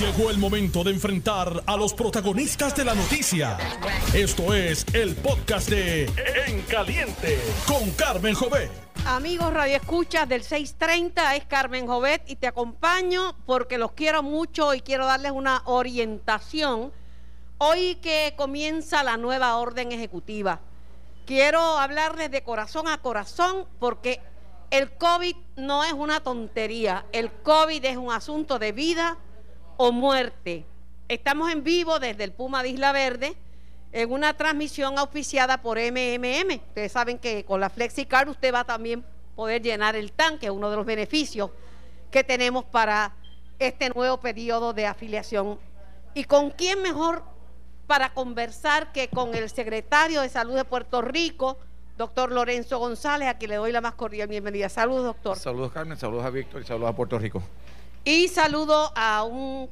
Llegó el momento de enfrentar a los protagonistas de la noticia. Esto es el podcast de En Caliente con Carmen Jovet. Amigos Radio Escuchas del 630 es Carmen Jovet y te acompaño porque los quiero mucho y quiero darles una orientación. Hoy que comienza la nueva orden ejecutiva, quiero hablarles de corazón a corazón porque el COVID no es una tontería, el COVID es un asunto de vida o muerte. Estamos en vivo desde el Puma de Isla Verde en una transmisión auspiciada por MMM. Ustedes saben que con la FlexiCard usted va a también poder llenar el tanque, uno de los beneficios que tenemos para este nuevo periodo de afiliación. ¿Y con quién mejor para conversar que con el secretario de Salud de Puerto Rico, doctor Lorenzo González, a quien le doy la más cordial bienvenida. Saludos, doctor. Saludos, Carmen, saludos a Víctor y saludos a Puerto Rico. Y saludo a un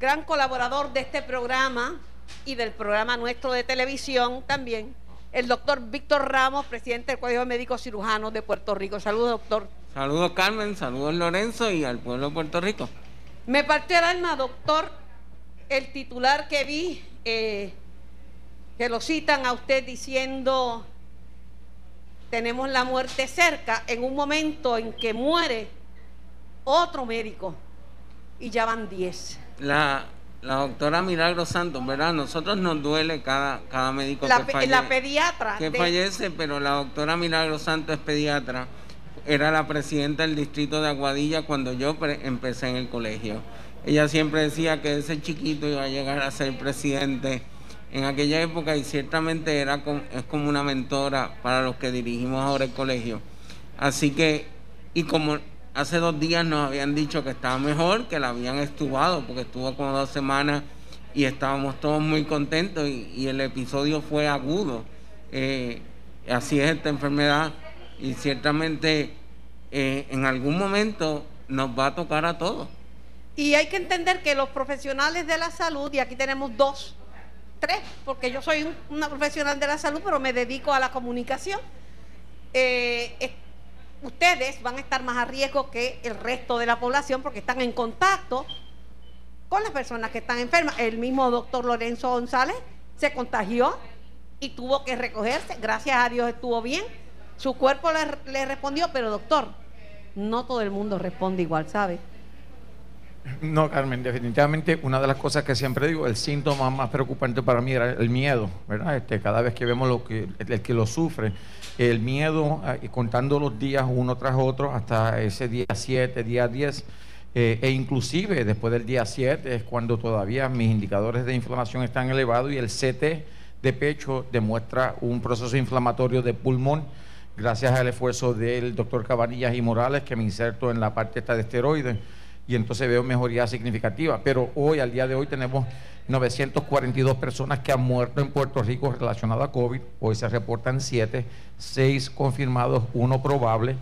gran colaborador de este programa y del programa nuestro de televisión también, el doctor Víctor Ramos, presidente del Colegio de Médicos Cirujanos de Puerto Rico. Saludos, doctor. Saludos, Carmen, saludos, Lorenzo, y al pueblo de Puerto Rico. Me partió el alma, doctor, el titular que vi, eh, que lo citan a usted diciendo, tenemos la muerte cerca, en un momento en que muere otro médico y ya van 10. La, la doctora Milagro Santos, ¿verdad? Nosotros nos duele cada, cada médico la, que, falle, la pediatra. que de- fallece, pero la doctora Milagro Santos es pediatra. Era la presidenta del distrito de Aguadilla cuando yo empecé en el colegio. Ella siempre decía que ese chiquito iba a llegar a ser presidente en aquella época y ciertamente era com- es como una mentora para los que dirigimos ahora el colegio. Así que, y como hace dos días nos habían dicho que estaba mejor, que la habían estubado, porque estuvo como dos semanas y estábamos todos muy contentos y, el episodio fue agudo. Eh, así es esta enfermedad y ciertamente eh, en algún momento nos va a tocar a todos. Y hay que entender que los profesionales de la salud, y aquí tenemos dos, tres, porque yo soy un- una profesional de la salud, pero me dedico a la comunicación, eh, ustedes van a estar más a riesgo que el resto de la población porque están en contacto con las personas que están enfermas. El mismo doctor Lorenzo González se contagió y tuvo que recogerse, gracias a Dios estuvo bien, su cuerpo le, le respondió, pero doctor, no todo el mundo responde igual, ¿sabe? No, Carmen, definitivamente una de las cosas que siempre digo, el síntoma más preocupante para mí era el miedo, ¿verdad? Este, cada vez que vemos lo que, el, que lo sufre, el miedo, eh, contando los días uno tras otro hasta ese día 7, día 10, eh, e inclusive después del día 7 es cuando todavía mis indicadores de inflamación están elevados y el CT de pecho demuestra un proceso inflamatorio de pulmón gracias al esfuerzo del doctor Cabanillas y Morales que me inserto en la parte esta de esteroides y entonces veo mejoría significativa. Pero hoy, al día de hoy, tenemos 942 personas que han muerto en Puerto Rico relacionadas a COVID. Hoy se reportan 7, 6 confirmados, 1 probable.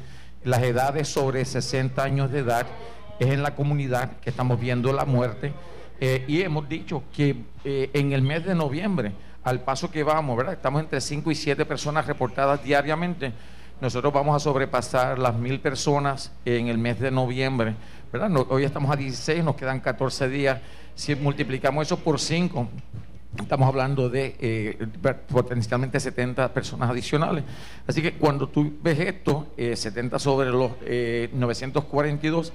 Las edades sobre 60 años de edad es en la comunidad que estamos viendo la muerte. Eh, y hemos dicho que eh, en el mes de noviembre, al paso que vamos, ¿verdad? Estamos entre 5 y 7 personas reportadas diariamente. Nosotros vamos a sobrepasar las mil personas en el mes de noviembre, ¿verdad? Hoy estamos a 16, nos quedan 14 días. Si multiplicamos eso por 5, estamos hablando de eh, potencialmente 70 personas adicionales. Así que cuando tú ves esto, eh, 70 sobre los eh, 942,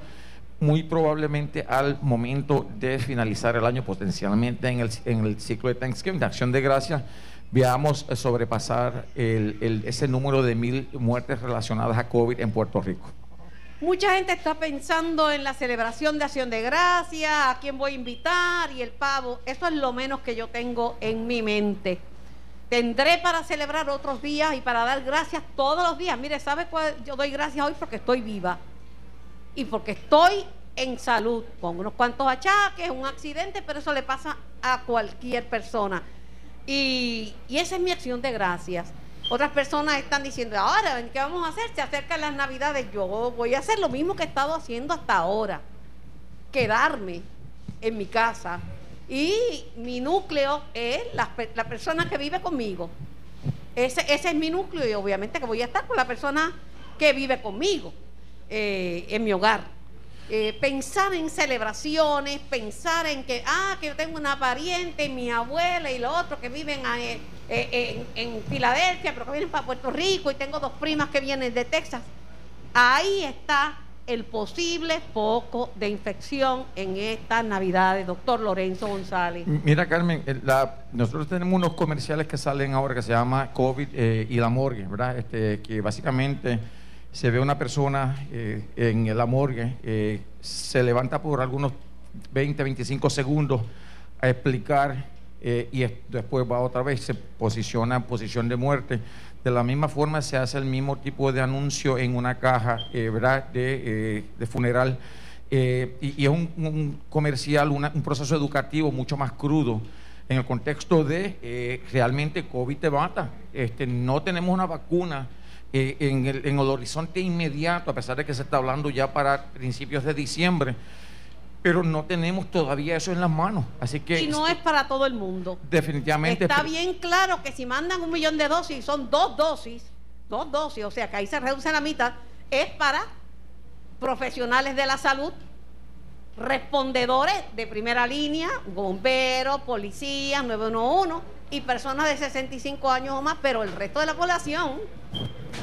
muy probablemente al momento de finalizar el año, potencialmente en el, en el ciclo de Thanksgiving, de Acción de Gracias, veamos sobrepasar el- ese número de mil muertes relacionadas a COVID en Puerto Rico. Mucha gente está pensando en la celebración de Acción de Gracias, a quién voy a invitar y el pavo. Eso es lo menos que yo tengo en mi mente. Tendré para celebrar otros días y para dar gracias todos los días. Mire, ¿sabe cuál? Yo doy gracias hoy porque estoy viva y porque estoy en salud, con unos cuantos achaques, un accidente, pero eso le pasa a cualquier persona. Y, esa es mi acción de gracias. Otras personas están diciendo, ahora, ¿qué vamos a hacer? Se acercan las navidades. Yo voy a hacer lo mismo que he estado haciendo hasta ahora. Quedarme en mi casa. Y mi núcleo es la, la persona que vive conmigo. Ese, ese es mi núcleo y obviamente que voy a estar con la persona que vive conmigo eh, en mi hogar. Eh, pensar en celebraciones, pensar en que, ah, que yo tengo una pariente, mi abuela y los otros que viven eh, eh, en, en, Filadelfia, pero que vienen para Puerto Rico y tengo dos primas que vienen de Texas. Ahí está el posible foco de infección en estas navidades, doctor Lorenzo González. Mira, Carmen, nosotros tenemos unos comerciales que salen ahora que se llama COVID y la morgue, ¿verdad? Este, que básicamente se ve una persona eh, en la morgue, eh, se levanta por algunos 20, 25 segundos a explicar eh, y después va otra vez, se posiciona en posición de muerte. De la misma forma se hace el mismo tipo de anuncio en una caja. De, funeral. Y, es un, comercial, un proceso educativo mucho más crudo en el contexto de realmente COVID te mata. Este, no tenemos una vacuna eh, en, el, horizonte inmediato, a pesar de que se está hablando ya para principios de diciembre, pero no tenemos todavía eso en las manos. Así que y no es para todo el mundo. Definitivamente. Está bien claro que si mandan un millón de dosis, son dos dosis, dos dosis, o sea que ahí se reduce la mitad, es para profesionales de la salud, respondedores de primera línea, bomberos, policías, 911 y personas de 65 años o más, pero el resto de la población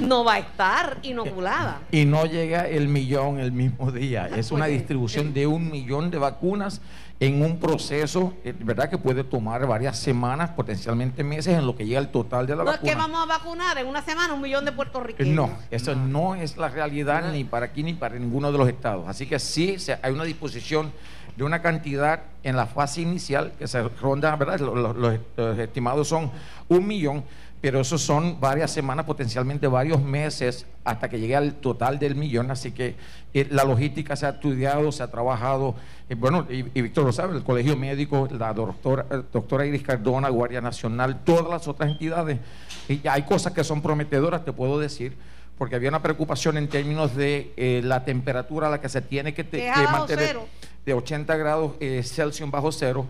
no va a estar inoculada. Y no llega el millón el mismo día. Es una distribución de un millón de vacunas en un proceso, eh, ¿verdad? Que puede tomar varias semanas, potencialmente meses, en lo que llega el total de la vacuna. No es que vamos a vacunar en una semana un millón de puertorriqueños. No, eso no, es la realidad ni para aquí ni para ninguno de los estados. Así que sí, hay una disposición de una cantidad en la fase inicial que se ronda, ¿verdad? los estimados son un millón pero eso son varias semanas, potencialmente varios meses, hasta que llegue al total del millón. Así que eh, la logística se ha estudiado, se ha trabajado. Eh, bueno, y, Víctor lo sabe, el Colegio Médico, la doctora, eh, doctora Iris Cardona, Guardia Nacional, todas las otras entidades. Y hay cosas que son prometedoras, te puedo decir, porque había una preocupación en términos de la temperatura a la que se tiene que, mantener de 80 grados Celsius bajo cero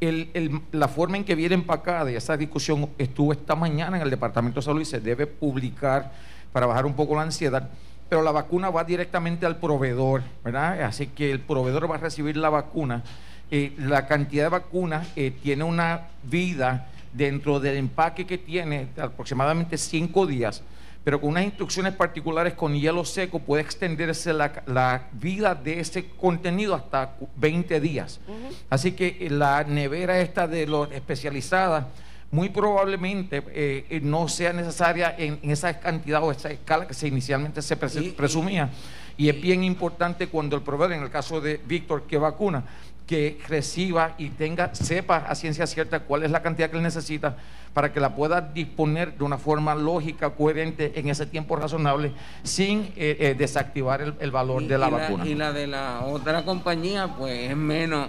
la forma en que viene empacada, y esa discusión estuvo esta mañana en el Departamento de Salud y se debe publicar para bajar un poco la ansiedad, pero la vacuna va directamente al proveedor, ¿verdad? Así que el proveedor va a recibir la vacuna. Eh, la cantidad de vacunas eh, tiene una vida dentro del empaque que tiene de aproximadamente cinco días pero con unas instrucciones particulares con hielo seco puede extenderse la, vida de ese contenido hasta 20 días. Así que eh, la nevera esta de los especializada muy probablemente eh, eh, no sea necesaria en, esa cantidad o esa escala que se inicialmente se presumía. Y es bien importante cuando el proveedor, en el caso de Víctor, que vacuna, que reciba y tenga, sepa a ciencia cierta cuál es la cantidad que él necesita para que la pueda disponer de una forma lógica, coherente, en ese tiempo razonable, sin eh, eh, desactivar el, valor de la, vacuna. y la de la otra compañía, pues es menos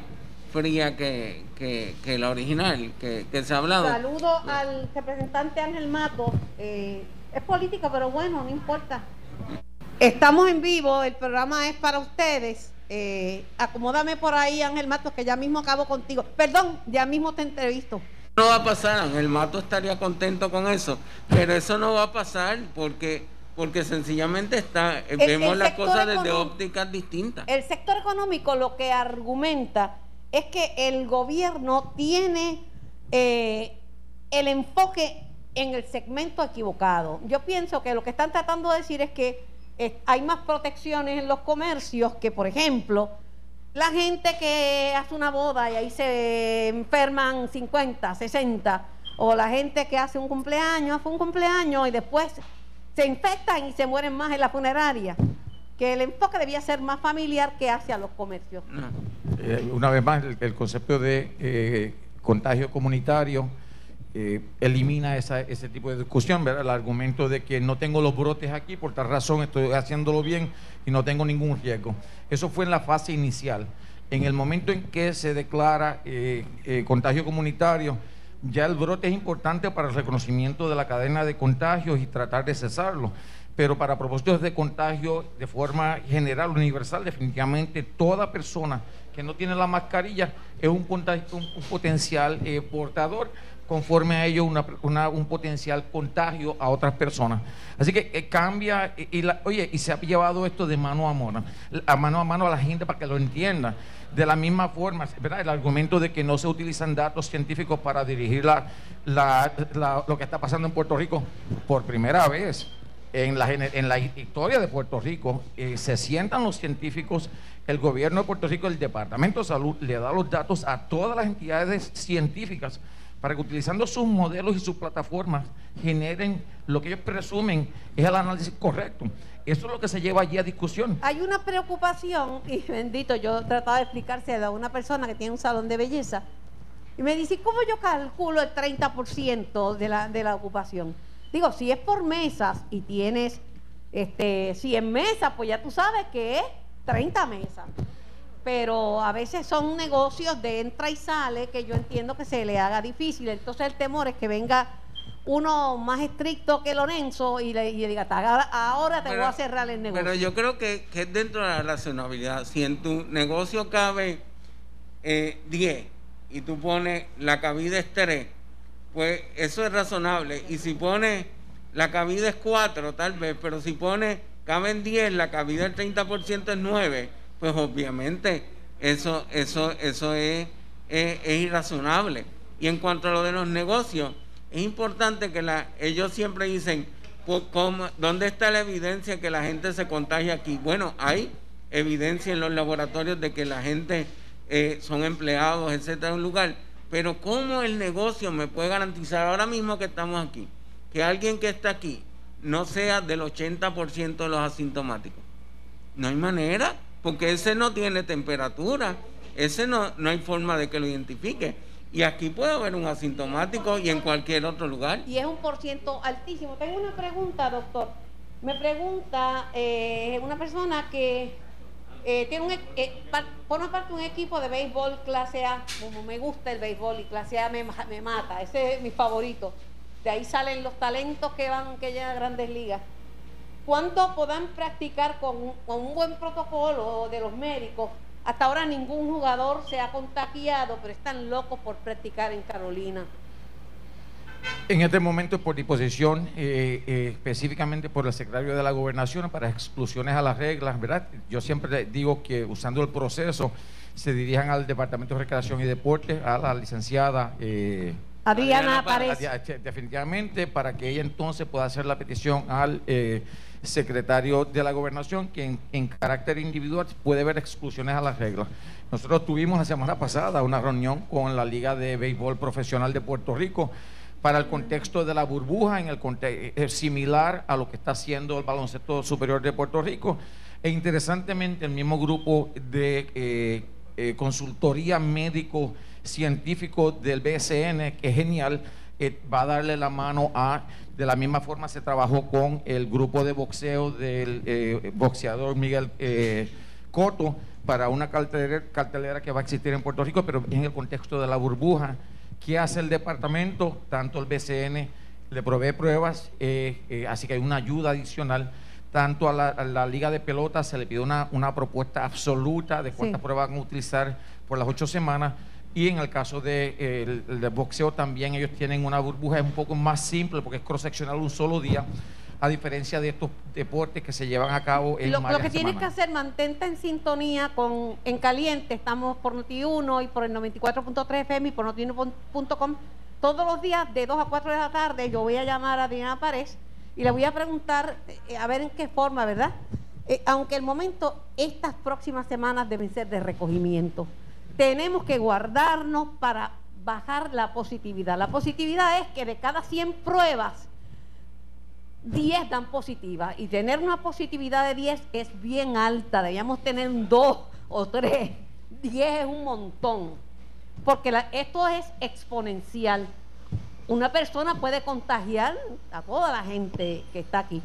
fría que, la original, que, se ha hablado. Saludo al representante Ángel Mato. Eh, es político, pero bueno, no importa. Estamos en vivo, el programa es para ustedes. Eh, acomódame por ahí, Ángel Matos, que ya mismo acabo contigo. Perdón, ya mismo te entrevisto. No va a pasar, Ángel Mato estaría contento con eso, pero eso no va a pasar porque porque sencillamente está vemos las cosas desde ópticas distintas. El sector económico lo que argumenta es que el gobierno tiene eh, el enfoque en el segmento equivocado. Yo pienso que lo que están tratando de decir es que hay más protecciones en los comercios que, por ejemplo, la gente que hace una boda y ahí se enferman 50, 60, o la gente que hace un cumpleaños, hace un cumpleaños y después se infectan y se mueren más en la funeraria. Que el enfoque debía ser más familiar que hacia los comercios. Eh, una vez más, el, concepto de eh, contagio comunitario eh, elimina ese tipo de discusión, el argumento de que no tengo los brotes aquí, por tal razón estoy haciéndolo bien y no tengo ningún riesgo. Eso fue en la fase inicial. En el momento en que se declara eh, eh, contagio comunitario, ya el brote es importante para el reconocimiento de la cadena de contagios y tratar de cesarlo. Pero para propósitos de contagio de forma general, universal, definitivamente toda persona que no tiene la mascarilla es un, potencial portador conforme a ello un potencial contagio a otras personas. Así que eh, cambia, y, oye, y se ha llevado esto de mano a mano, a mano a mano a la gente para que lo entienda. De la misma forma, ¿verdad? el argumento de que no se utilizan datos científicos para dirigir lo que está pasando en Puerto Rico por primera vez en la, en la historia de Puerto Rico, eh, se sientan los científicos, el gobierno de Puerto Rico, el Departamento de Salud, le da los datos a todas las entidades científicas para que utilizando sus modelos y sus plataformas generen lo que ellos presumen es el análisis correcto. Eso es lo que se lleva allí a discusión. Hay una preocupación, y bendito, yo trataba de explicarse a una persona que tiene un salón de belleza, y me dice, ¿cómo yo calculo el 30% de la, de la ocupación? Digo, si es por mesas y tienes este, 100 mesas, pues ya tú sabes que es 30 mesas. Pero a veces son negocios de entra y sale que yo entiendo que se le haga difícil. Entonces el temor es que venga uno más estricto que Lorenzo y le, diga, ahora te voy a cerrar el negocio. Pero yo creo que, es dentro de la razonabilidad. Si en tu negocio cabe 10 eh, y tú pones la cabida es 3, pues eso es razonable. Y si pone la cabida es 4, tal vez, pero si pone caben 10, la cabida del 30% es 9, pues obviamente eso, eso, eso es, es, irrazonable. Y en cuanto a lo de los negocios, es importante que la, ellos siempre dicen, pues, ¿dónde está la evidencia que la gente se contagia aquí? Bueno, hay evidencia en los laboratorios de que la gente eh, son empleados, etcétera, un lugar pero ¿cómo el negocio me puede garantizar ahora mismo que estamos aquí? Que alguien que está aquí no sea del 80% de los asintomáticos. No hay manera, porque ese no tiene temperatura, ese no, no hay forma de que lo identifique. Y aquí puede haber un asintomático y en cualquier otro lugar. Y es un por ciento altísimo. Tengo una pregunta, doctor. Me pregunta eh, una persona que eh, tiene un, eh, forma parte un equipo de béisbol clase A, como me gusta el béisbol y clase A me, me, mata, ese es mi favorito. De ahí salen los talentos que van, que llegan a grandes ligas. ¿Cuánto puedan practicar con, con un buen protocolo de los médicos? Hasta ahora ningún jugador se ha contagiado, pero están locos por practicar en Carolina. En este momento, por disposición eh, eh, específicamente por el secretario de la Gobernación para exclusiones a las reglas, ¿verdad? Yo siempre digo que usando el proceso se dirijan al Departamento de Recreación y Deporte, a la licenciada eh, Adriana Párez. Definitivamente, para que ella entonces pueda hacer la petición al secretario de la Gobernación, que en carácter individual puede ver exclusiones a las reglas. Nosotros tuvimos la semana pasada una reunión con la Liga de Béisbol Profesional de Puerto Rico para el contexto de la burbuja, en el contexto, es similar a lo que está haciendo el baloncesto superior de Puerto Rico. E interesantemente, el mismo grupo de eh, eh, consultoría médico científico del BSN, que es genial, eh, va a darle la mano a, de la misma forma se trabajó con el grupo de boxeo del boxeador Miguel Coto para una cartelera, cartelera que va a existir en Puerto Rico, pero en el contexto de la burbuja ¿Qué hace el departamento? Tanto el BCN le provee pruebas, eh, eh, así que hay una ayuda adicional. Tanto a la, Liga de Pelota se le pide una, una propuesta absoluta de cuántas pruebas van a utilizar por las ocho semanas. Y en el caso de, boxeo también ellos tienen una burbuja, es un poco más simple porque es cross-seccional un solo día a diferencia de estos deportes que se llevan a cabo en Lo, lo que tienes que hacer, mantente en sintonía con En Caliente, estamos por Noti1 y por el 94.3 FM y por noti1.com. Todos los días de 2 a 4 de la tarde yo voy a llamar a Diana Párez y le voy a preguntar eh, a ver en qué forma, ¿verdad? Eh, aunque el momento, estas próximas semanas deben ser de recogimiento. Tenemos que guardarnos para bajar la positividad. La positividad es que de cada 100 pruebas, 10 dan positiva y tener una positividad de 10 es bien alta, debíamos tener un 2 o 3, 10 es un montón, porque esto es exponencial. Una persona puede contagiar a toda la gente que está aquí.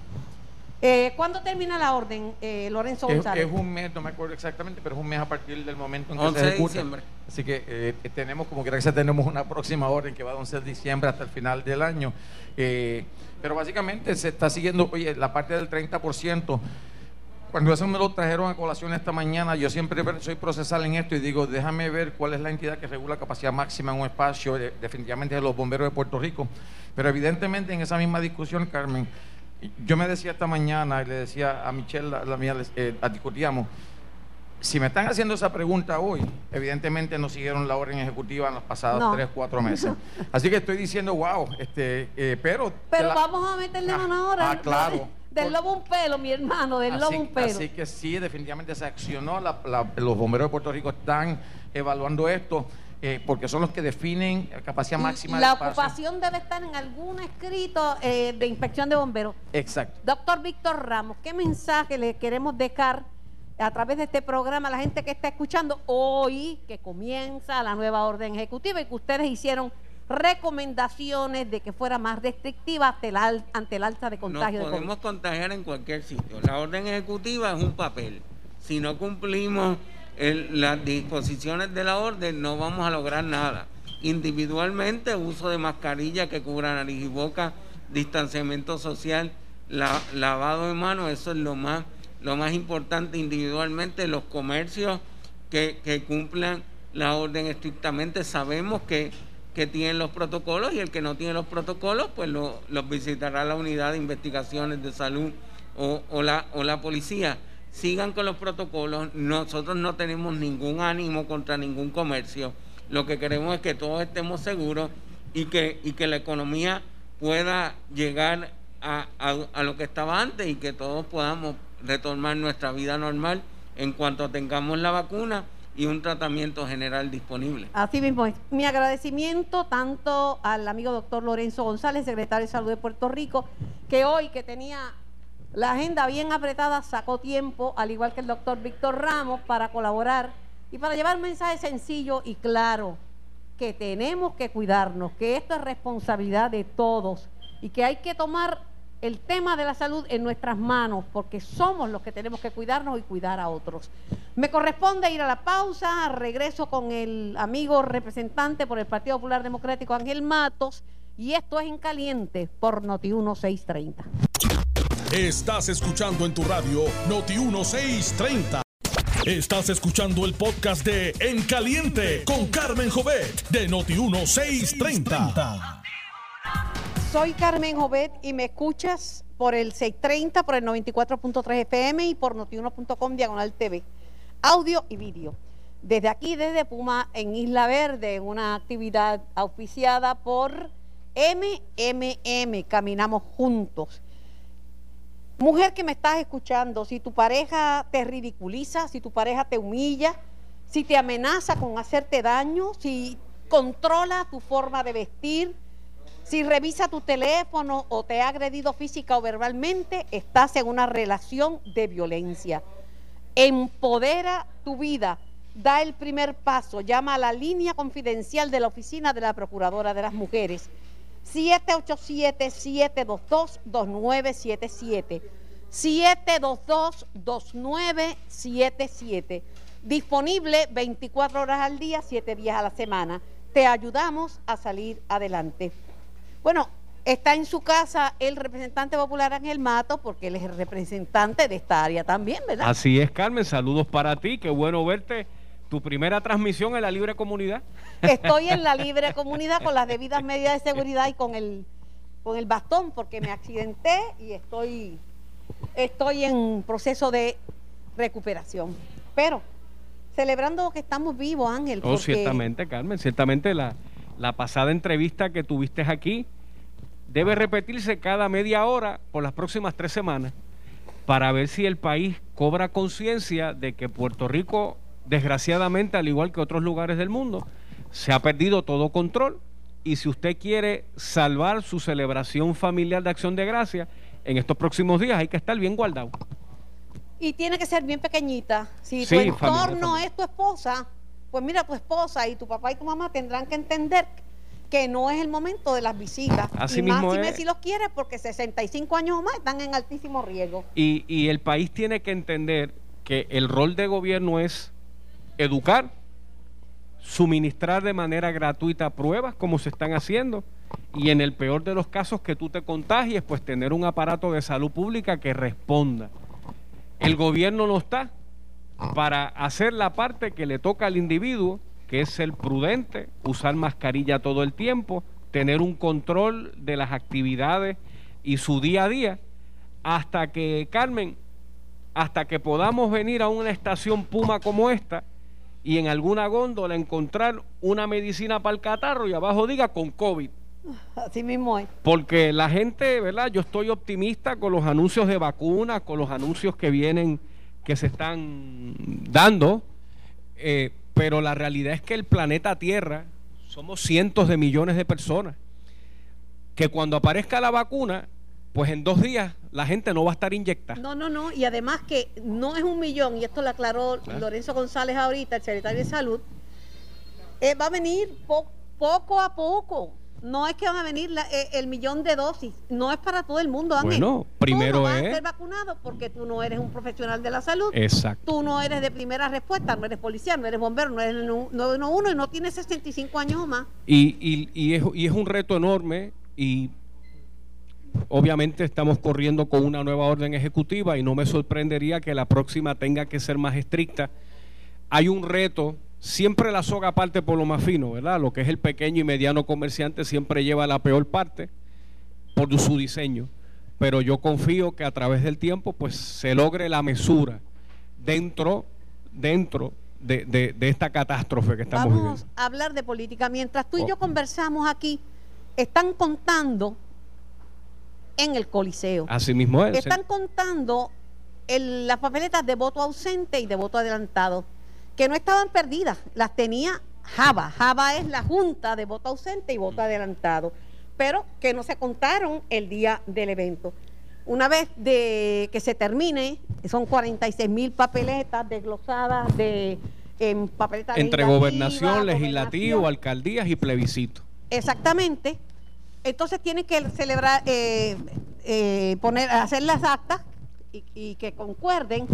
Eh, ¿Cuándo termina la orden, eh, Lorenzo González? Es, un mes, no me acuerdo exactamente, pero es un mes a partir del momento en que se ejecuta. Así que eh, tenemos, como que tenemos una próxima orden que va a 11 de diciembre hasta el final del año. Eh, pero básicamente se está siguiendo, oye, la parte del 30%. Cuando eso me lo trajeron a colación esta mañana, yo siempre soy procesal en esto y digo, déjame ver cuál es la entidad que regula capacidad máxima en un espacio, definitivamente de los bomberos de Puerto Rico. Pero evidentemente en esa misma discusión, Carmen, yo me decía esta mañana y le decía a Michelle, la, mía, eh, discutíamos, si me están haciendo esa pregunta hoy, evidentemente no siguieron la orden ejecutiva en los pasados tres, cuatro meses. Así que estoy diciendo, wow, este, eh, pero... Pero vamos a meterle ah, mano ahora. Ah, claro. Del lobo un pelo, mi hermano, del lobo un pelo. Así que sí, definitivamente se accionó. los bomberos de Puerto Rico están evaluando esto. Eh, porque son los que definen la capacidad máxima La ocupación debe estar en algún escrito eh, de inspección de bomberos. Exacto. Doctor Víctor Ramos, ¿qué mensaje le queremos dejar a través de este programa a la gente que está escuchando hoy, que comienza la nueva orden ejecutiva y que ustedes hicieron recomendaciones de que fuera más restrictiva ante el, ante el alza de contagio. Nos podemos contagiar en cualquier sitio. La orden ejecutiva es un papel. Si no cumplimos las disposiciones de la orden, no vamos a lograr nada. Individualmente, uso de mascarilla que cubra nariz y boca, distanciamiento social, lavado de manos, eso es lo más lo más importante individualmente, los comercios que, cumplan la orden estrictamente, sabemos que, que, tienen los protocolos y el que no tiene los protocolos, pues los visitará la unidad de investigaciones de salud o, la, o la policía. Sigan con los protocolos, nosotros no tenemos ningún ánimo contra ningún comercio, lo que queremos es que todos estemos seguros y que, y que la economía pueda llegar a, a lo que estaba antes y que todos podamos retomar nuestra vida normal en cuanto tengamos la vacuna y un tratamiento general disponible. Así mismo es. Mi agradecimiento tanto al amigo doctor Lorenzo González, secretario de Salud de Puerto Rico, que hoy que tenía la agenda bien apretada sacó tiempo, al igual que el doctor Víctor Ramos, para colaborar y para llevar un mensaje sencillo y claro, que tenemos que cuidarnos, que esto es responsabilidad de todos y que hay que tomar el tema de la salud en nuestras manos, porque somos los que tenemos que cuidarnos y cuidar a otros. Me corresponde ir a la pausa, regreso con el amigo representante por el Partido Popular Democrático, Ángel Matos, y esto es en caliente por Noti 1630. Estás escuchando en tu radio Noti 1630. Estás escuchando el podcast de En Caliente con Carmen Jovet de Noti 1630. Soy Carmen Jovet y me escuchas por el 630, por el 94.3 FM y por notiuno.com diagonal TV. Audio y vídeo. Desde aquí, desde Puma, en Isla Verde, una actividad auspiciada por MMM, Caminamos Juntos. Mujer que me estás escuchando, si tu pareja te ridiculiza, si tu pareja te humilla, si te amenaza con hacerte daño, si controla tu forma de vestir, si revisa tu teléfono o te ha agredido física o verbalmente, estás en una relación de violencia. Empodera tu vida. Da el primer paso. Llama a la línea confidencial de la Oficina de la Procuradora de las Mujeres. 787-722-2977. 722-2977. Disponible 24 horas al día, 7 días a la semana. Te ayudamos a salir adelante. Bueno, está en su casa el representante popular Ángel Mato, porque él es el representante de esta área también, ¿verdad? Así es, Carmen. Saludos para ti. Qué bueno verte. Tu primera transmisión en la libre comunidad. Estoy en la libre comunidad con las debidas medidas de seguridad y con el, con el bastón, porque me accidenté y estoy, estoy en proceso de recuperación. Pero celebrando que estamos vivos, Ángel. Oh, ciertamente, Carmen. Ciertamente la la pasada entrevista que tuviste aquí debe repetirse cada media hora por las próximas tres semanas para ver si el país cobra conciencia de que Puerto Rico, desgraciadamente, al igual que otros lugares del mundo, se ha perdido todo control y si usted quiere salvar su celebración familiar de acción de gracia, en estos próximos días hay que estar bien guardado. Y tiene que ser bien pequeñita. Si tu entorno es tu esposa, pues mira, tu esposa y tu papá y tu mamá tendrán que entender que no es el momento de las visitas. Así y mismo más si, los quieres, porque 65 años o más están en altísimo riesgo. Y, y el país tiene que entender que el rol de gobierno es educar, suministrar de manera gratuita pruebas como se están haciendo y en el peor de los casos que tú te contagies, pues tener un aparato de salud pública que responda. el gobierno no está para hacer la parte que le toca al individuo, que es ser prudente, usar mascarilla todo el tiempo, tener un control de las actividades y su día a día, hasta que, Carmen, hasta que podamos venir a una estación Puma como esta y en alguna góndola encontrar una medicina para el catarro y abajo diga con COVID. Así mismo es. Porque la gente, ¿verdad? Yo estoy optimista con los anuncios de vacunas, con los anuncios que vienen, que se están dando, eh, pero la realidad es que el planeta Tierra somos cientos de millones de personas, que cuando aparezca la vacuna, pues en dos días la gente no va a estar inyectada. No, no, no. Y además que no es un millón, y esto lo aclaró Lorenzo González ahorita, el secretario de Salud, eh, va a venir poco a poco. No es que van a venir eh, el millón de dosis, no es para todo el mundo. Bueno, primero tú no vas a ser vacunado porque tú no eres un profesional de la salud. Exacto. Tú no eres de primera respuesta, no eres policía, no eres bombero, no eres 911 y no tienes 65 años o más. Y, y, y, es, y es un reto enorme y obviamente estamos corriendo con una nueva orden ejecutiva y no me sorprendería que la próxima tenga que ser más estricta. Hay un reto siempre la soga parte por lo más fino, ¿verdad? Lo que es el pequeño y mediano comerciante siempre lleva la peor parte por su diseño. Pero yo confío que a través del tiempo pues se logre la mesura dentro, dentro de, esta catástrofe que estamos viviendo. Vamos a hablar de política. Mientras tú y yo oh. conversamos aquí, están contando en el Coliseo. Así mismo es. Están contando las papeletas de voto ausente y de voto adelantado que no estaban perdidas, las tenía Java. Java es la junta de voto ausente y voto adelantado, pero que no se contaron el día del evento. Una vez de que se termine, son 46 mil papeletas desglosadas de en papeletas entre gobernación, legislativo, alcaldías y plebiscito. Exactamente. Entonces tiene que celebrar, eh, eh, poner, hacer las actas y que concuerden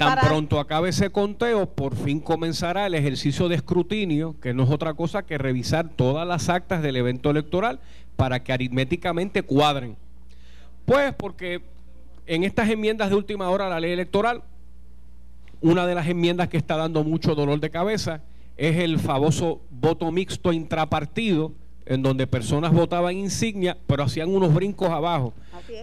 Tan pronto acabe ese conteo, por fin comenzará el ejercicio de escrutinio, que no es otra cosa que revisar todas las actas del evento electoral para que aritméticamente cuadren. Pues porque en estas enmiendas de última hora a la ley electoral, una de las enmiendas que está dando mucho dolor de cabeza es el famoso voto mixto intrapartido, en donde personas votaban insignia, pero hacían unos brincos abajo.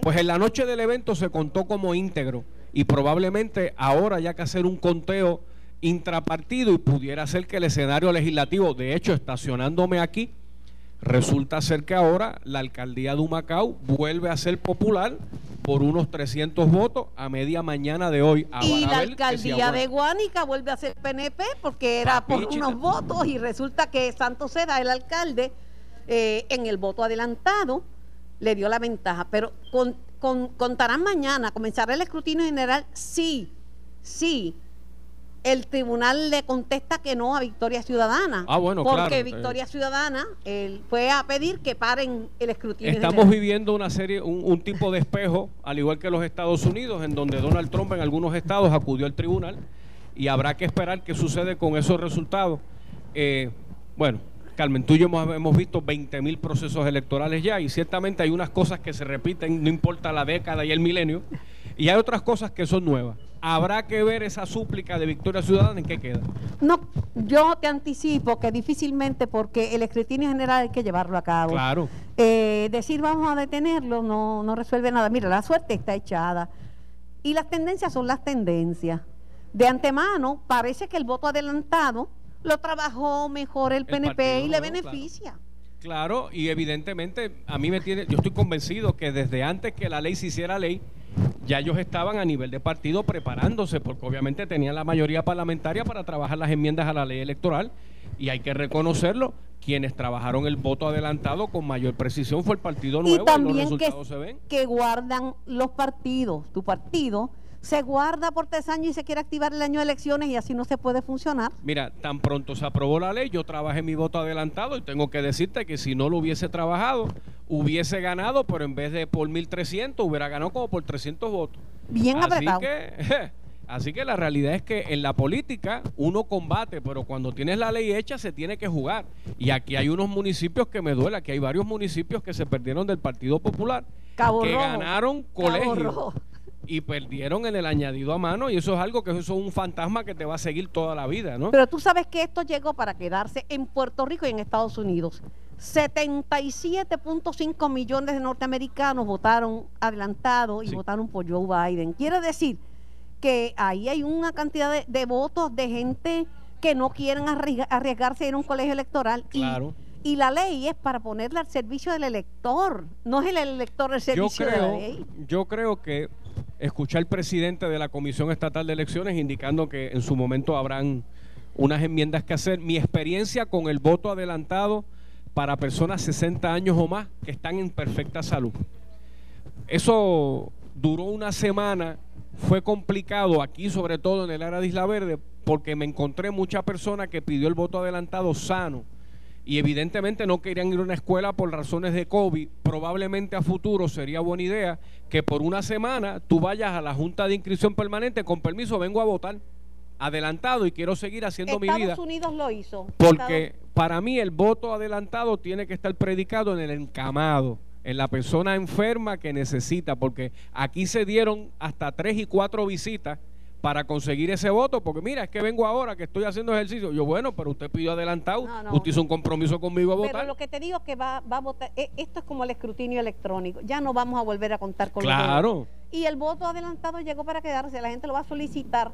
Pues en la noche del evento se contó como íntegro y probablemente ahora haya que hacer un conteo intrapartido y pudiera ser que el escenario legislativo, de hecho, estacionándome aquí, resulta ser que ahora la alcaldía de Humacao vuelve a ser popular por unos 300 votos a media mañana de hoy. y la alcaldía de Guánica vuelve a ser PNP porque era por unos votos y resulta que Santos Seda, el alcalde, eh, en el voto adelantado, le dio la ventaja. Pero con contarán mañana, comenzará el escrutinio general, sí, sí. El tribunal le contesta que no a Victoria Ciudadana. Ah, bueno, porque Victoria Ciudadana él fue a pedir que paren el escrutinio. Estamos viviendo una serie, un, tipo de espejo, al igual que los Estados Unidos, en donde Donald Trump en algunos estados acudió al tribunal y habrá que esperar qué sucede con esos resultados. Eh, bueno, Carmen, tú y yo hemos, visto 20 mil procesos electorales ya y ciertamente hay unas cosas que se repiten, no importa la década y el milenio, y hay otras cosas que son nuevas. Habrá que ver esa súplica de Victoria Ciudadana en qué queda. No, yo te anticipo que difícilmente porque el escrutinio general hay que llevarlo a cabo. Claro. Eh, decir vamos a detenerlo no, no resuelve nada. Mira, la suerte está echada y las tendencias son las tendencias. De antemano parece que el voto adelantado lo trabajó mejor el, PNP y le beneficia. Claro. y evidentemente a mí me tiene, yo estoy convencido que desde antes que la ley se hiciera ley, ya ellos estaban a nivel de partido preparándose, porque obviamente tenían la mayoría parlamentaria para trabajar las enmiendas a la ley electoral, y hay que reconocerlo, quienes trabajaron el voto adelantado con mayor precisión fue el Partido Nuevo, y también los resultados que, se ven. que guardan los partidos, tu partido se guarda por tres años y se quiere activar el año de elecciones y así no se puede funcionar. Mira, tan pronto se aprobó la ley, yo trabajé mi voto adelantado y tengo que decirte que si no lo hubiese trabajado, hubiese ganado, pero en vez de por 1.300, hubiera ganado como por 300 votos. Bien así Que, así que la realidad es que en la política uno combate, pero cuando tienes la ley hecha se tiene que jugar. Y aquí hay unos municipios que me duele, aquí hay varios municipios que se perdieron del Partido Popular, que ganaron colegios y perdieron en el añadido a mano y eso es algo que eso es un fantasma que te va a seguir toda la vida, ¿no? Pero tú sabes que esto llegó para quedarse en Puerto Rico y en Estados Unidos. 77.5 millones de norteamericanos votaron adelantado y Sí. votaron por Joe Biden. Quiere decir que ahí hay una cantidad de, de votos de gente que no quieren arriesga- arriesgarse a ir a un colegio electoral. Claro. Y, la ley es para ponerla al servicio del elector. No es el elector el Yo servicio de la ley. yo creo que escuché al presidente de la Comisión Estatal de Elecciones indicando que en su momento habrán unas enmiendas que hacer. Mi experiencia con el voto adelantado para personas 60 años o más que están en perfecta salud. Eso duró una semana, fue complicado aquí, sobre todo en el área de Isla Verde, porque me encontré mucha persona que pidió el voto adelantado sano y evidentemente no querían ir a una escuela por razones de COVID. Probablemente a futuro sería buena idea que por una semana tú vayas a la Junta de Inscripción Permanente con permiso, vengo a votar adelantado y quiero seguir haciendo mi vida. Estados Unidos lo hizo. Porque para mí el voto adelantado tiene que estar predicado en el encamado, en la persona enferma que necesita, porque aquí se dieron hasta tres y cuatro visitas para conseguir ese voto, porque mira, es que vengo ahora que estoy haciendo ejercicio. Yo, bueno, pero usted pidió adelantado, No, no. usted hizo un compromiso conmigo a Pero votar. lo que te digo es que va, va a votar, e- esto es como el escrutinio electrónico, ya no vamos a volver a contar con los Claro. votos. Y el voto adelantado llegó para quedarse, la gente lo va a solicitar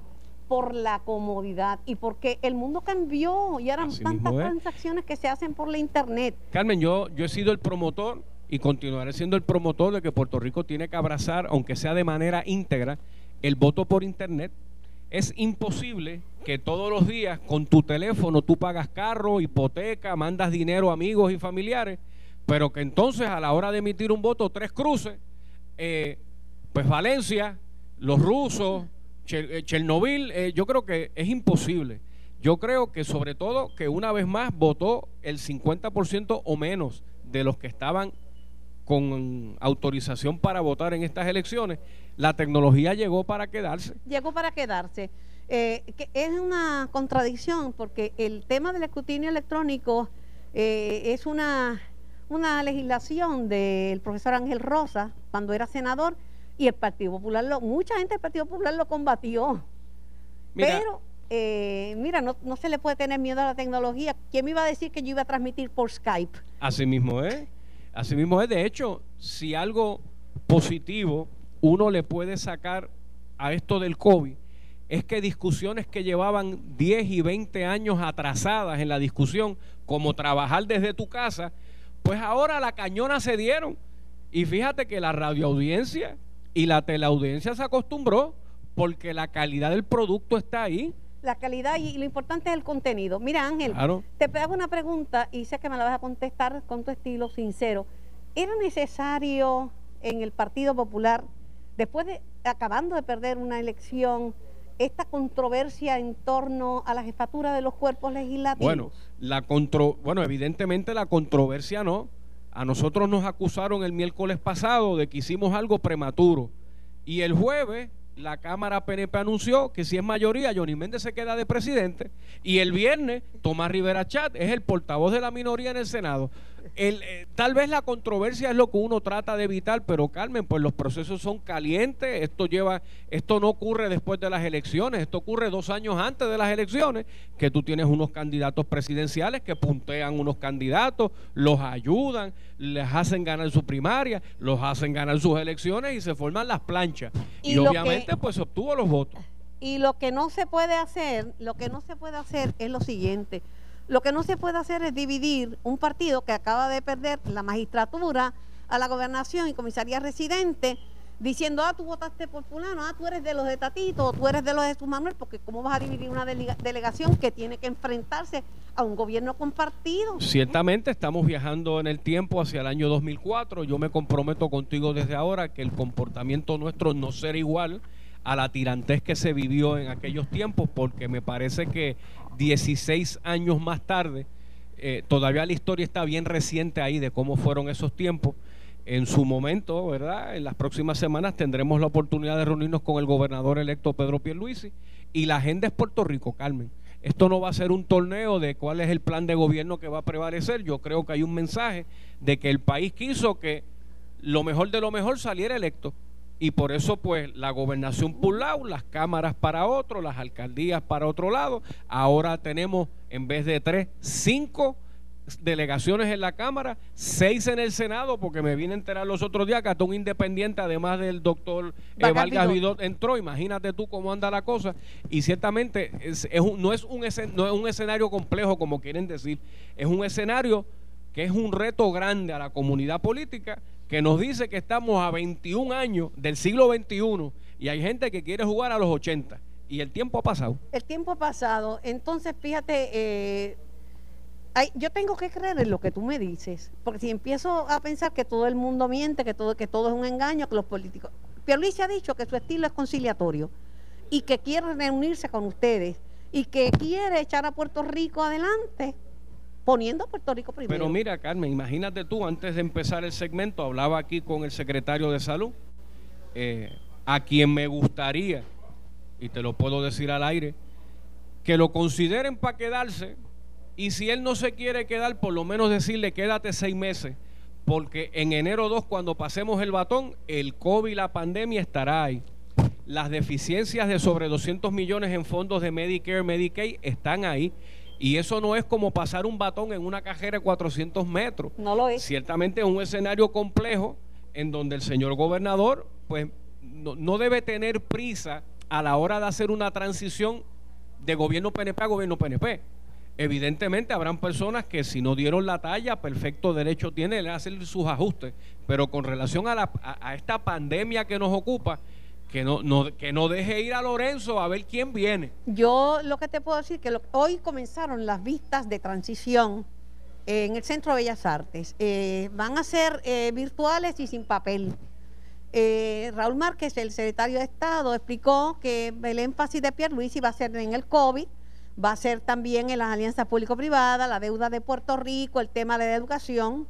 por la comodidad y porque el mundo cambió y eran Así tantas transacciones que se hacen por la internet. Carmen, yo, yo he sido el promotor y continuaré siendo el promotor de que Puerto Rico tiene que abrazar, aunque sea de manera íntegra, el voto por Internet. Es imposible que todos los días con tu teléfono tú pagas carro, hipoteca, mandas dinero a amigos y familiares, pero que entonces a la hora de emitir un voto, tres cruces, eh, pues Valencia, los rusos, eh, Chernobyl, eh, yo creo que es imposible. Yo creo que sobre todo que una vez más votó el 50% o menos de los que estaban con autorización para votar en estas elecciones. La tecnología llegó para quedarse. Llegó para quedarse. Eh, que es una contradicción porque el tema del escrutinio electrónico eh, es una, una legislación del profesor Ángel Rosa cuando era senador y el Partido Popular, lo, mucha gente del Partido Popular lo combatió. Mira, Pero, eh, mira, no, no se le puede tener miedo a la tecnología. ¿Quién me iba a decir que yo iba a transmitir por Skype? Así mismo es. Así mismo es. De hecho, si algo positivo uno le puede sacar a esto del COVID, es que discusiones que llevaban 10 y 20 años atrasadas en la discusión, como trabajar desde tu casa, pues ahora la cañona se dieron. Y fíjate que la radioaudiencia y la teleaudiencia se acostumbró porque la calidad del producto está ahí. La calidad y, lo importante es el contenido. Mira, Ángel, Claro. te hago una pregunta y sé que me la vas a contestar con tu estilo sincero. ¿Era necesario en el Partido Popular, después de acabando de perder una elección, esta controversia en torno a la jefatura de los cuerpos legislativos? Bueno, la contro bueno, evidentemente la controversia no. A nosotros nos acusaron el miércoles pasado de que hicimos algo prematuro. Y el jueves la Cámara PNP anunció que si es mayoría, Johnny Méndez se queda de presidente. Y el viernes, Tomás Rivera Chat es el portavoz de la minoría en el Senado. El, eh, tal vez la controversia es lo que uno trata de evitar, pero Carmen, pues los procesos son calientes. Esto lleva, esto no ocurre después de las elecciones, esto ocurre dos años antes de las elecciones, que tú tienes unos candidatos presidenciales que puntean unos candidatos, los ayudan, les hacen ganar su primaria, los hacen ganar sus elecciones y se forman las planchas. Y obviamente, que- pues obtuvo los votos. Y lo que no se puede hacer, lo que no se puede hacer es lo siguiente. Lo que no se puede hacer es dividir un partido que acaba de perder la magistratura a la gobernación y comisaría residente diciendo, ah, tú votaste por fulano, ah, tú eres de los de Tatito, tú eres de los de Jesús Manuel, porque ¿cómo vas a dividir una delega- delegación que tiene que enfrentarse a un gobierno compartido? Ciertamente estamos viajando en el tiempo hacia el año 2004. Yo me comprometo contigo desde ahora que el comportamiento nuestro no será igual a la tirantez que se vivió en aquellos tiempos, porque me parece que 16 años más tarde, eh, todavía la historia está bien reciente ahí de cómo fueron esos tiempos. En su momento, ¿verdad? En las próximas semanas tendremos la oportunidad de reunirnos con el gobernador electo Pedro Pierluisi y la agenda es Puerto Rico, Carmen. Esto no va a ser un torneo de cuál es el plan de gobierno que va a prevalecer. Yo creo que hay un mensaje de que el país quiso que lo mejor de lo mejor saliera electo y por eso pues la gobernación por un lado, las cámaras para otro, las alcaldías para otro lado. Ahora tenemos en vez de tres, cinco delegaciones en la Cámara, seis en el Senado, porque me vine a enterar los otros días que hasta un independiente, además del doctor eh, Vargas Vidot, entró. Imagínate tú cómo anda la cosa. Y ciertamente es, no, es un no es un escenario complejo, como quieren decir, es un escenario que es un reto grande a la comunidad política que nos dice que estamos a 21 años del siglo XXI y hay gente que quiere jugar a los 80 y el tiempo ha pasado. El tiempo ha pasado. Entonces, fíjate, eh, yo tengo que creer en lo que tú me dices, porque si empiezo a pensar que todo el mundo miente, que todo, que todo es un engaño, que los políticos... Pierluisi ha dicho que su estilo es conciliatorio y que quiere reunirse con ustedes y que quiere echar a Puerto Rico adelante poniendo a Puerto Rico primero. Pero mira, Carmen, imagínate tú, antes de empezar el segmento, hablaba aquí con el secretario de Salud, eh, a quien me gustaría, y te lo puedo decir al aire, que lo consideren para quedarse, y si él no se quiere quedar, por lo menos decirle quédate seis meses, porque en enero 2, cuando pasemos el batón, el COVID, la pandemia estará ahí. Las deficiencias de sobre 200 millones en fondos de Medicare, Medicaid están ahí y eso no es como pasar un batón en una cajera de 400 metros. No lo es. Ciertamente es un escenario complejo en donde el señor gobernador pues no, debe tener prisa a la hora de hacer una transición de gobierno PNP a gobierno PNP. Evidentemente habrán personas que si no dieron la talla, perfecto derecho tiene de hacer sus ajustes, pero con relación a, la, a esta pandemia que nos ocupa, que no, que no deje ir a Lorenzo a ver quién viene. Yo lo que te puedo decir que hoy comenzaron las vistas de transición en el Centro de Bellas Artes. Eh, van a ser eh, virtuales y sin papel. Eh, Raúl Márquez, el secretario de Estado, explicó que el énfasis de Pierre Luis iba a ser en el COVID, va a ser también en las alianzas público-privadas, la deuda de Puerto Rico, el tema de la educación.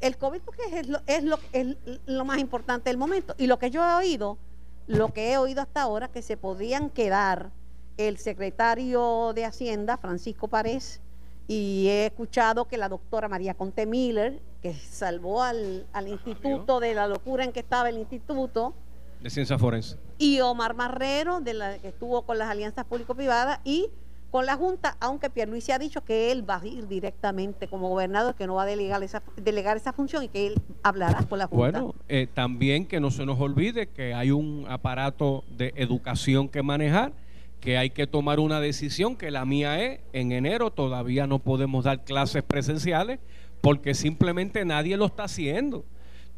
El COVID porque es lo, es lo, es lo más importante del momento. Y lo que yo he oído lo que he oído hasta ahora, que se podían quedar el secretario de Hacienda, Francisco Párez, y he escuchado que la doctora María Conte Miller, que salvó al, instituto de la locura en que estaba el instituto. De ciencia forense. Y Omar Marrero, de la, que estuvo con las alianzas público-privadas, y con la Junta, aunque Pierluisi ha dicho que él va a ir directamente como gobernador, que no va a delegar esa, delegar esa función y que él hablará con la Junta. Bueno, eh, también que no se nos olvide que hay un aparato de educación que manejar, que hay que tomar una decisión, que la mía es, en enero todavía no podemos dar clases presenciales porque simplemente nadie lo está haciendo.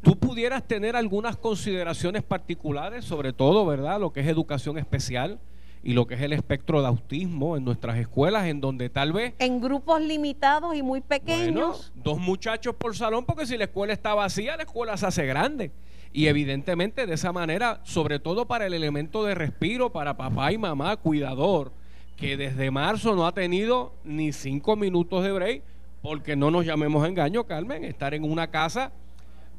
Tú pudieras tener algunas consideraciones particulares, sobre todo, ¿verdad? Lo que es educación especial y lo que es el espectro de autismo en nuestras escuelas, en donde tal vez... En grupos limitados y muy pequeños. dos muchachos por salón, porque si la escuela está vacía, la escuela se hace grande. Y evidentemente de esa manera, sobre todo para el elemento de respiro, para papá y mamá, cuidador, que desde marzo no ha tenido ni cinco minutos de break, porque no nos llamemos engaño, Carmen, estar en una casa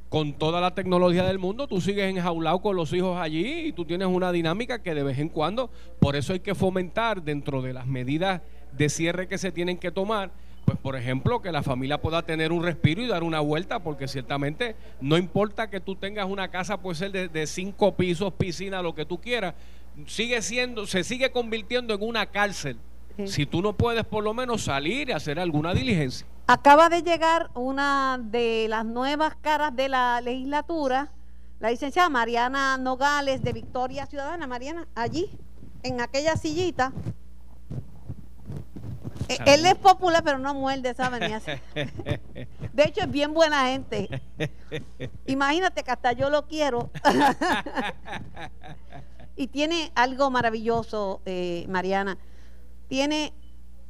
con toda la tecnología del mundo, tú sigues enjaulado con los hijos allí y tú tienes una dinámica que de vez en cuando, por eso hay que fomentar dentro de las medidas de cierre que se tienen que tomar, pues por ejemplo, que la familia pueda tener un respiro y dar una vuelta, porque ciertamente no importa que tú tengas una casa, puede ser de, cinco pisos, piscina, lo que tú quieras, sigue siendo, se sigue convirtiendo en una cárcel. Si tú no puedes por lo menos salir y hacer alguna diligencia. Acaba de llegar una de las nuevas caras de la legislatura, la licenciada Mariana Nogales de Victoria Ciudadana. Mariana, allí, en aquella sillita. E, él es popular, pero no muerde, ¿saben? De hecho, es bien buena gente. Imagínate que hasta yo lo quiero. y tiene algo maravilloso, eh, Mariana. Tiene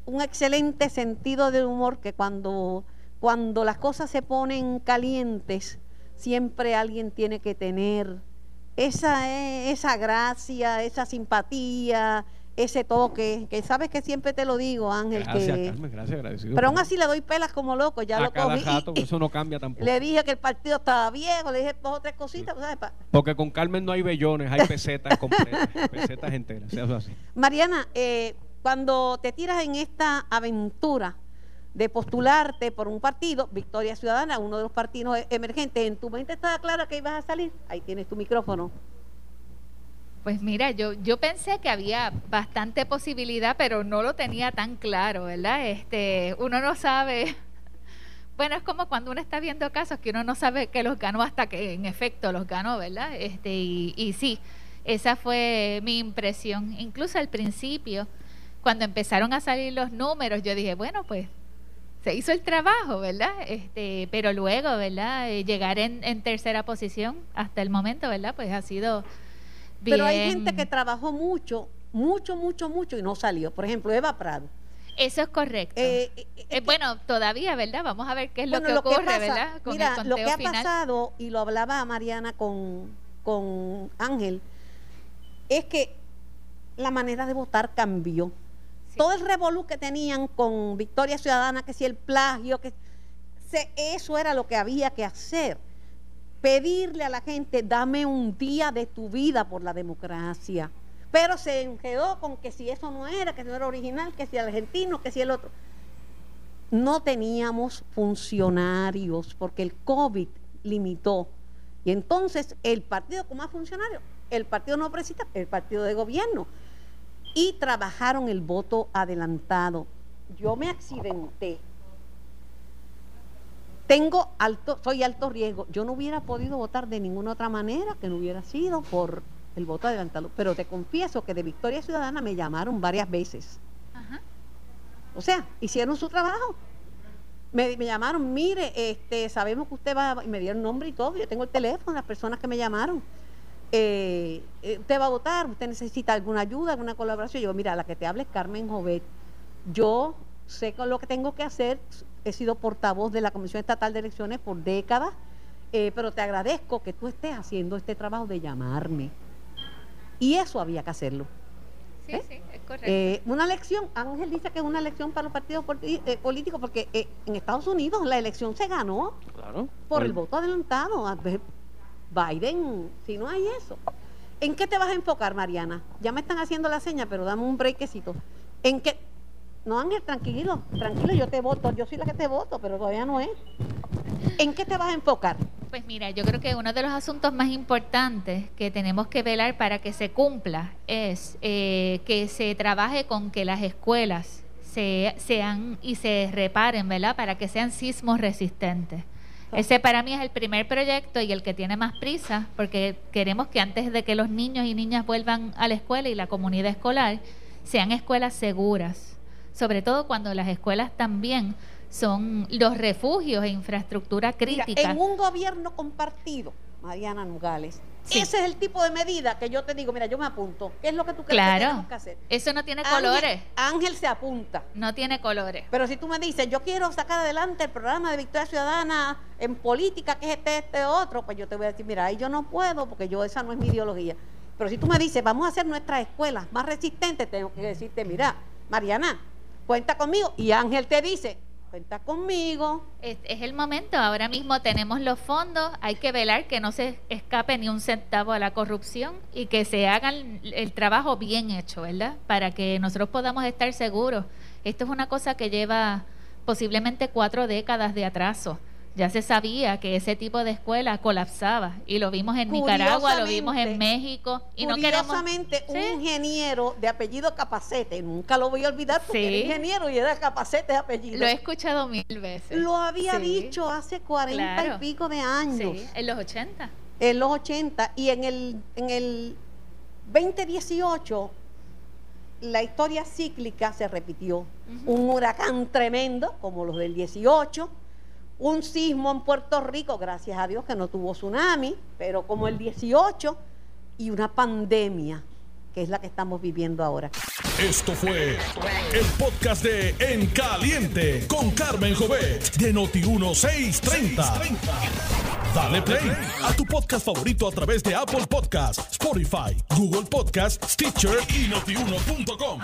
un excelente sentido del humor que cuando, cuando las cosas se ponen calientes, siempre alguien tiene que tener esa, eh, esa gracia, esa simpatía, ese toque, que sabes que siempre te lo digo, Ángel. Gracias, que, Carmen, gracias, agradecido. Pero aún así le doy pelas como loco, ya lo cada eso no cambia tampoco. Le dije que el partido estaba viejo, le dije dos o tres cositas. ¿sabes? Porque con Carmen no hay bellones, hay pesetas completas, pesetas enteras, así. Mariana, eh, cuando te tiras en esta aventura de postularte por un partido, Victoria Ciudadana, uno de los partidos e-, emergentes, ¿en tu mente estaba clara que ibas a salir? Ahí tienes tu micrófono. Pues mira, yo, yo pensé que había bastante posibilidad, pero no lo tenía tan claro, ¿verdad? Este, uno no sabe. Bueno, es como cuando uno está viendo casos que uno no sabe que los ganó hasta que en efecto los ganó, ¿verdad? Este, y, y sí, esa fue mi impresión. Incluso al principio, cuando empezaron a salir los números, yo dije, bueno, pues se hizo el trabajo, ¿verdad? Este, pero luego, ¿verdad? Eh, llegar en, en tercera posición hasta el momento, ¿verdad? Pues ha sido bien. Pero hay gente que trabajó mucho, mucho, mucho, mucho y no salió. Por ejemplo, Eva Prado. Eso es correcto. Eh, eh, bueno, todavía, ¿verdad? Vamos a ver qué es bueno, lo que ocurre, pasa- ¿verdad? Con mira, el lo que ha final. pasado, y lo hablaba Mariana con, con Ángel, es que la manera de votar cambió. Todo el revolú que tenían con Victoria Ciudadana, que si el plagio, que se- eso era lo que había que hacer. Pedirle a la gente, dame un día de tu vida por la democracia. Pero se quedó con que si eso no era, que no era original, que si el argentino, que si el otro no teníamos funcionarios porque el COVID limitó. Y entonces el partido con más funcionarios, el partido no presista, el partido de gobierno. Y trabajaron el voto adelantado. Yo me accidenté. Tengo alto, soy alto riesgo. Yo no hubiera podido votar de ninguna otra manera que no hubiera sido por el voto adelantado. Pero te confieso que de Victoria Ciudadana me llamaron varias veces. Ajá. O sea, hicieron su trabajo. Me, me llamaron, mire, este, sabemos que usted va, y me dieron nombre y todo, yo tengo el teléfono de las personas que me llamaron. Eh, eh, usted va a votar, usted necesita alguna ayuda, alguna colaboración. Yo digo, mira, la que te hable es Carmen Jovet. Yo sé con lo que tengo que hacer, he sido portavoz de la Comisión Estatal de Elecciones por décadas, eh, pero te agradezco que tú estés haciendo este trabajo de llamarme. Y eso había que hacerlo. Sí, ¿Eh? sí, es correcto. Eh, una elección, Ángel dice que es una elección para los partidos eh, políticos porque eh, en Estados Unidos la elección se ganó Claro. por el voto adelantado. Biden, si no hay eso. ¿En qué te vas a enfocar, Mariana? Ya me están haciendo la seña, pero dame un brequecito. ¿En qué? No, Ángel, tranquilo, tranquilo, yo te voto, yo soy la que te voto, pero todavía no es. ¿En qué te vas a enfocar? Pues mira, yo creo que uno de los asuntos más importantes que tenemos que velar para que se cumpla es eh, que se trabaje con que las escuelas se, sean y se reparen, ¿verdad? Para que sean sismos resistentes. Ese para mí es el primer proyecto y el que tiene más prisa, porque queremos que antes de que los niños y niñas vuelvan a la escuela y la comunidad escolar, sean escuelas seguras, sobre todo cuando las escuelas también son los refugios e infraestructura Mira, crítica. en un gobierno compartido, Mariana Nugales, Sí. ese es el tipo de medida que yo te digo, mira, yo me apunto. ¿Qué es lo que tú crees que tenemos que hacer? eso no tiene Ángel- colores, Ángel se apunta. no tiene colores. Pero si tú me dices, yo quiero sacar adelante el programa de Victoria Ciudadana en política, que es este, este, otro, pues yo te voy a decir, mira, ahí yo no puedo porque yo esa no es mi ideología. Pero si tú me dices, vamos a hacer nuestras escuelas más resistentes, tengo que decirte, mira, Mariana, cuenta conmigo. Y Ángel te dice, cuenta conmigo. Es, el momento, ahora mismo tenemos los fondos, hay que velar que no se escape ni un centavo a la corrupción y que se haga el, el trabajo bien hecho, ¿verdad? Para que nosotros podamos estar seguros. Esto es una cosa que lleva posiblemente cuatro décadas de atraso. Ya se sabía que ese tipo de escuela colapsaba y lo vimos en Nicaragua, lo vimos en México y no queremos... Curiosamente, un Sí. ingeniero de apellido Capacete, nunca lo voy a olvidar porque Sí. era ingeniero y era Capacete de apellido. Lo he escuchado mil veces. Lo había Sí. dicho hace cuarenta Claro. y pico de años. Sí, en los 80. en los 80 y en el, en el 2018 la historia cíclica se repitió. Un huracán tremendo como los del 18, un sismo en Puerto Rico, gracias a Dios que no tuvo tsunami, pero como el 18 y una pandemia que es la que estamos viviendo ahora. Esto fue el podcast de En Caliente con Carmen Jovet de Noti1630. Dale play a tu podcast favorito a través de Apple Podcasts, Spotify, Google Podcasts, Stitcher y notiuno.com.